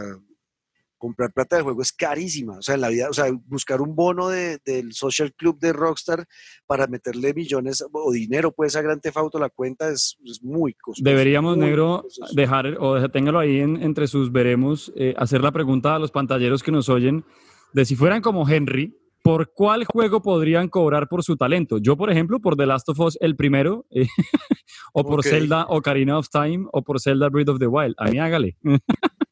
comprar plata del juego es carísima. O sea, en la vida, o sea, buscar un bono de- del social club de Rockstar para meterle millones o dinero, pues a Grand Theft Auto a la cuenta es, es muy costoso. Deberíamos, muy negro, costoso. dejar, o téngalo ahí en- entre sus veremos, eh, hacer la pregunta a los pantalleros que nos oyen de si fueran como Henry, ¿por cuál juego podrían cobrar por su talento? Yo, por ejemplo, por The Last of Us, el primero, eh, o por Ok. Zelda Ocarina of Time, o por Zelda Breath of the Wild. A mí hágale.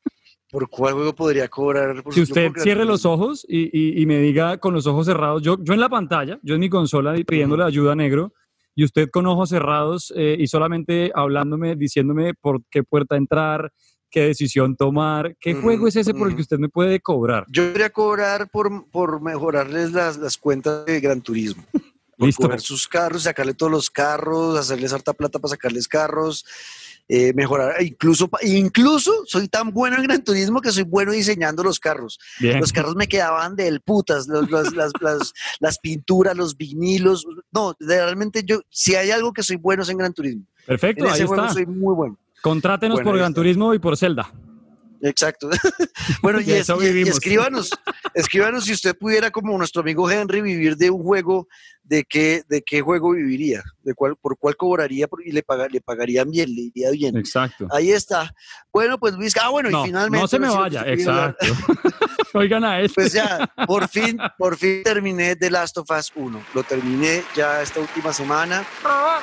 ¿Por cuál juego podría cobrar? Por Si usted cierre los ojos y, y- y me diga con los ojos cerrados, yo, yo en la pantalla, yo en mi consola pidiéndole ayuda negro, y usted con ojos cerrados eh, y solamente hablándome, diciéndome por qué puerta entrar, qué decisión tomar, qué juego es ese por el que usted me puede cobrar. Yo podría cobrar por, por mejorarles las, las cuentas de Gran Turismo. Por Listo. coger sus carros, sacarle todos los carros, hacerles harta plata para sacarles carros, eh, mejorar. Incluso, pa- incluso soy tan bueno en Gran Turismo que soy bueno diseñando los carros. Bien. Los carros me quedaban del putas, los- los- las, las- las pinturas, los vinilos. No, realmente yo, si hay algo que soy bueno es en Gran Turismo. Perfecto, En ahí ese juego está. soy muy bueno. Contrátenos Bueno, por ahí Gran. Turismo y por Zelda. Exacto. bueno, y, es- eso y- y vivimos. escríbanos, Escríbanos si usted pudiera, como nuestro amigo Henry, vivir de un juego, ¿de qué, de qué juego viviría? ¿De cuál, ¿Por cuál cobraría? Y le, le pagarían bien, le iría bien. Exacto. Ahí está. Bueno, pues Luis, ah, bueno, y finalmente... No se me vaya, exacto. Oigan a esto. Pues ya, por fin, por fin terminé The Last of Us 1. Lo terminé ya esta última semana.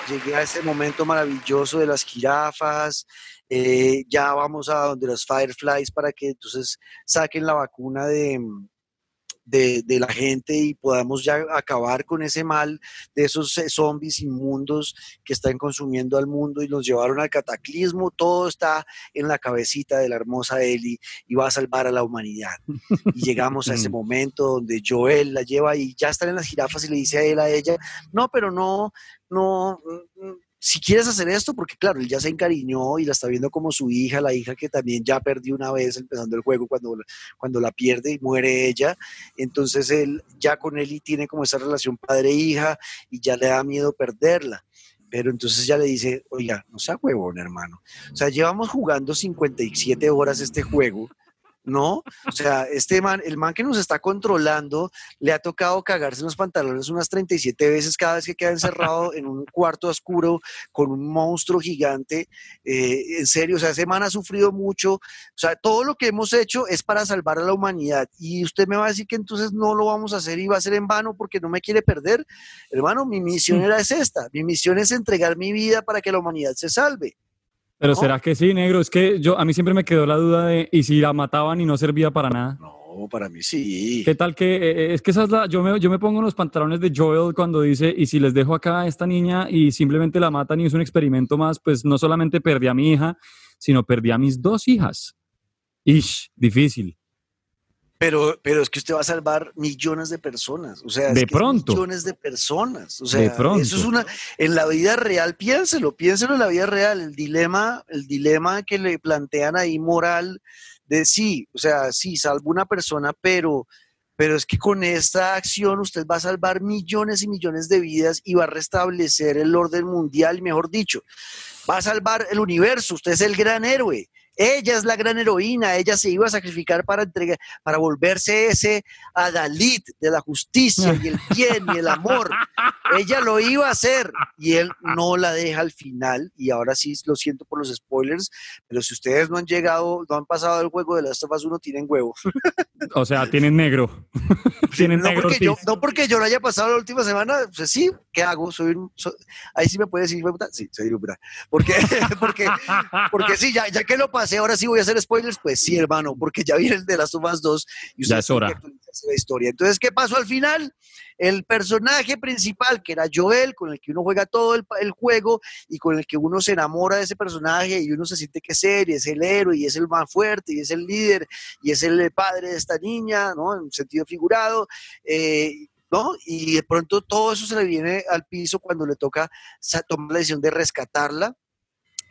Llegué a ese momento maravilloso de las jirafas. Eh, ya vamos a donde los Fireflies para que entonces saquen la vacuna de, de, la gente y podamos ya acabar con ese mal de esos eh, zombies inmundos que están consumiendo al mundo y nos llevaron al cataclismo. Todo está en la cabecita de la hermosa Ellie y va a salvar a la humanidad. Y llegamos a ese momento donde Joel la lleva y ya están en las jirafas y le dice a él, a ella, no, pero no, no, si quieres hacer esto, porque claro, él ya se encariñó y la está viendo como su hija, la hija que también ya perdió una vez empezando el juego cuando, cuando la pierde y muere ella, entonces él ya con él y tiene como esa relación padre-hija y ya le da miedo perderla. Pero entonces ya le dice, oiga, no sea huevón, hermano. O sea, llevamos jugando 57 horas este juego ¿no? O sea, este man, el man que nos está controlando, le ha tocado cagarse en los pantalones unas 37 veces cada vez que queda encerrado en un cuarto oscuro con un monstruo gigante. Eh, en serio, o sea, ese man ha sufrido mucho. O sea, todo lo que hemos hecho es para salvar a la humanidad. Y usted me va a decir que entonces no lo vamos a hacer y va a ser en vano porque no me quiere perder. Hermano, mi misión mm. era es esta. Mi misión es entregar mi vida para que la humanidad se salve. Pero ¿será que sí, negro? Es que yo a mí siempre me quedó la duda de ¿y si la mataban y no servía para nada? No, para mí sí. ¿Qué tal que eh, eh, es que esa es la yo me yo me pongo en los pantalones de Joel cuando dice "Y si les dejo acá a esta niña y simplemente la matan y es un experimento más, pues no solamente perdí a mi hija, sino perdí a mis dos hijas." Ish, difícil. Pero, pero es que usted va a salvar millones de personas, o sea, de pronto. millones de personas, o sea, eso es una, en la vida real, piénselo, piénselo en la vida real, el dilema, el dilema que le plantean ahí moral de sí, o sea, sí, salvo una persona, pero, pero es que con esta acción usted va a salvar millones y millones de vidas y va a restablecer el orden mundial, mejor dicho, va a salvar el universo, usted es el gran héroe. Ella es la gran heroína, ella se iba a sacrificar para entregar, para volverse ese Adalid de la justicia y el bien y el amor. ella lo iba a hacer y él no la deja al final. Y ahora sí lo siento por los spoilers, pero si ustedes no han llegado, no han pasado el juego de las of 1, tienen huevo. o sea, tienen negro. tienen no, negro porque yo, no porque yo lo haya pasado la última semana, pues sí, ¿qué hago? Soy, ahí sí me puede decir, sí, soy puta. Porque, porque, porque sí, ya, ya que lo pasé ahora sí voy a hacer spoilers, pues sí, hermano, porque ya viene el de las tomas 2 y ya es hora. La historia. Entonces, ¿qué pasó al final? El personaje principal, que era Joel, con el que uno juega todo el, juego y con el que uno se enamora de ese personaje y uno se siente que es él, y es el héroe, y es el más fuerte, y es el líder, y es el padre de esta niña, ¿no? En sentido figurado. Eh, ¿No? Y de pronto todo eso se le viene al piso cuando le toca tomar la decisión de rescatarla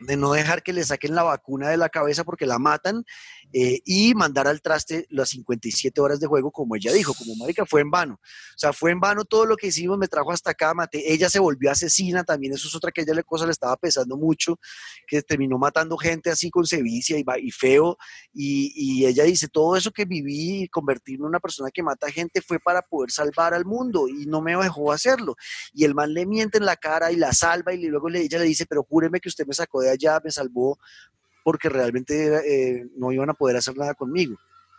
de no dejar que le saquen la vacuna de la cabeza porque la matan eh, y mandar al traste las 57 horas de juego, como ella dijo, como marica, fue en vano. O sea, fue en vano todo lo que hicimos, me trajo hasta acá, maté. Ella se volvió asesina también, eso es otra que ella cosa le estaba pesando mucho, que terminó matando gente así con sevicia y, y feo. Y, ella dice, todo eso que viví convertirme en una persona que mata gente fue para poder salvar al mundo y no me dejó hacerlo. Y el man le miente en la cara y la salva y luego ella le dice, pero júreme que usted me sacó de allá, me salvó porque realmente eh, no iban a poder hacer nada conmigo.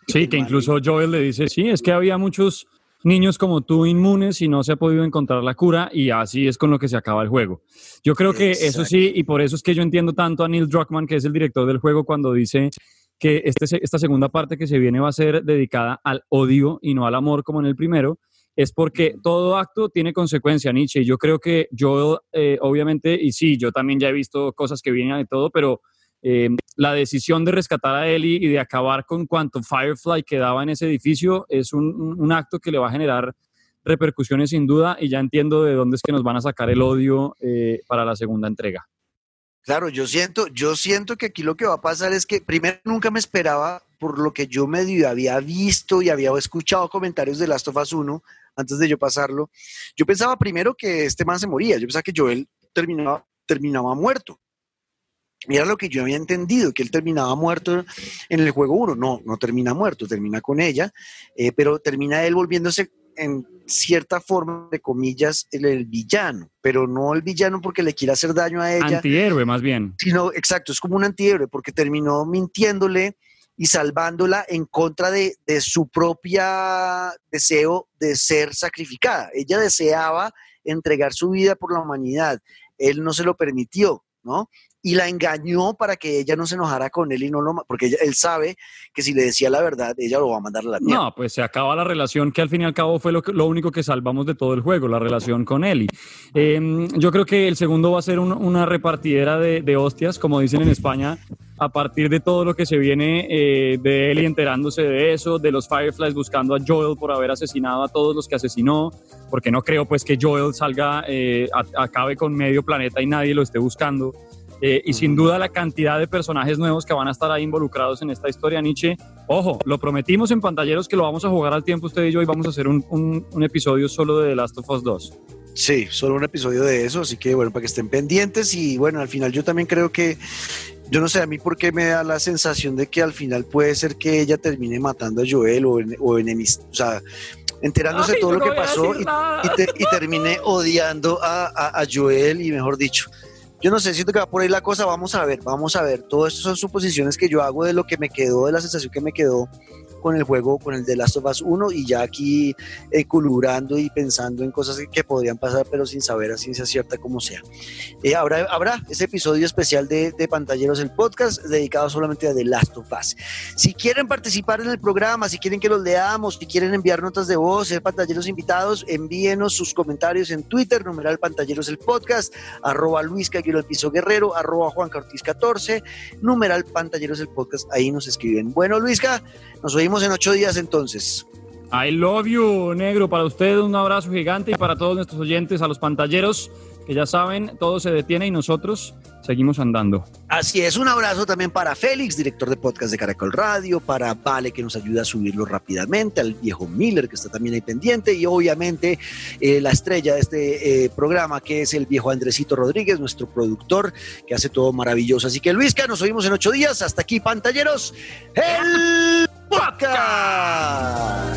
Sí, que incluso Joel le dice, sí, es que había muchos niños como tú inmunes y no se ha podido encontrar la cura y así es con lo que se acaba el juego. Yo creo que eso sí, y por eso es que yo entiendo tanto a Neil Druckmann, que es el director del juego, cuando dice que este, esta segunda parte que se viene va a ser dedicada al odio y no al amor como en el primero, es porque todo acto tiene consecuencia, Nietzsche. Y yo creo que yo, eh, obviamente, y sí, yo también ya he visto cosas que vienen de todo, pero eh, la decisión de rescatar a Ellie y de acabar con cuanto Firefly quedaba en ese edificio es un, acto que le va a generar repercusiones sin duda y ya entiendo de dónde es que nos van a sacar el odio eh, para la segunda entrega. Claro, yo siento, yo siento que aquí lo que va a pasar es que primero nunca me esperaba, por lo que yo medio había visto y había escuchado comentarios de Last of Us 1 antes de yo pasarlo, yo pensaba primero que este man se moría, yo pensaba que Joel terminaba, terminaba muerto era lo que yo había entendido, que él terminaba muerto en el juego 1. No, no termina muerto, termina con ella, eh, pero termina él volviéndose en cierta forma, de comillas, el, villano, pero no el villano porque le quiere hacer daño a ella. Antihéroe, más bien. Sino, exacto, es como un antihéroe porque terminó mintiéndole y salvándola en contra de, de su propia deseo de ser sacrificada. Ella deseaba entregar su vida por la humanidad. Él no se lo permitió, ¿no? Y la engañó para que ella no se enojara con él y no lo porque él sabe que si le decía la verdad ella lo va a mandar a la mierda. No, pues se acaba la relación que al fin y al cabo fue lo, lo único que salvamos de todo el juego, la relación con Eli. Eh, yo creo que el segundo va a ser una repartidera de, de, hostias, como dicen en España, a partir de todo lo que se viene eh, de Eli enterándose de eso, de los Fireflies buscando a Joel por haber asesinado a todos los que asesinó, porque no creo pues que Joel salga, eh, acabe con medio planeta y nadie lo esté buscando. Eh, y sin duda la cantidad de personajes nuevos que van a estar ahí involucrados en esta historia Nietzsche. Ojo, lo prometimos en pantalleros que lo vamos a jugar al tiempo usted y yo y vamos a hacer un, un, episodio solo de The Last of Us 2. Sí, solo un episodio de eso, así que bueno, para que estén pendientes y bueno, al final yo también creo que, yo no sé, a mí por qué me da la sensación de que al final puede ser que ella termine matando a Joel o, en, o o sea, enterándose de todo lo que pasó y, y, termine odiando a, a, a Joel y mejor dicho, yo no sé, siento que va por ahí la cosa, vamos a ver, vamos a ver. Todo esto son suposiciones que yo hago de lo que me quedó, de la sensación que me quedó con el juego, con el de Last of Us 1 y ya aquí eh, y pensando en cosas que, podrían pasar, pero sin saber a ciencia cierta cómo sea. Eh, habrá, habrá ese episodio especial de, de, Pantalleros, el podcast, dedicado solamente a The Last of Us. Si quieren participar en el programa, si quieren que los leamos, si quieren enviar notas de voz, ser pantalleros invitados, envíenos sus comentarios en Twitter, numeral Pantalleros el podcast, arroba Luis el Piso Guerrero, arroba Juan Cartiz 14, numeral Pantalleros el podcast, ahí nos escriben. Bueno, Luisca, nos oímos en ocho días entonces. I love you, negro. Para usted un abrazo gigante y para todos nuestros oyentes, a los pantalleros, que ya saben, todo se detiene y nosotros seguimos andando. Así es, un abrazo también para Félix, director de podcast de Caracol Radio, para Vale, que nos ayuda a subirlo rápidamente, al viejo Miller, que está también ahí pendiente, y obviamente eh, la estrella de este eh, programa, que es el viejo Andresito Rodríguez, nuestro productor, que hace todo maravilloso. Así que Luisca, nos oímos en ocho días. Hasta aquí, pantalleros, el Podcast!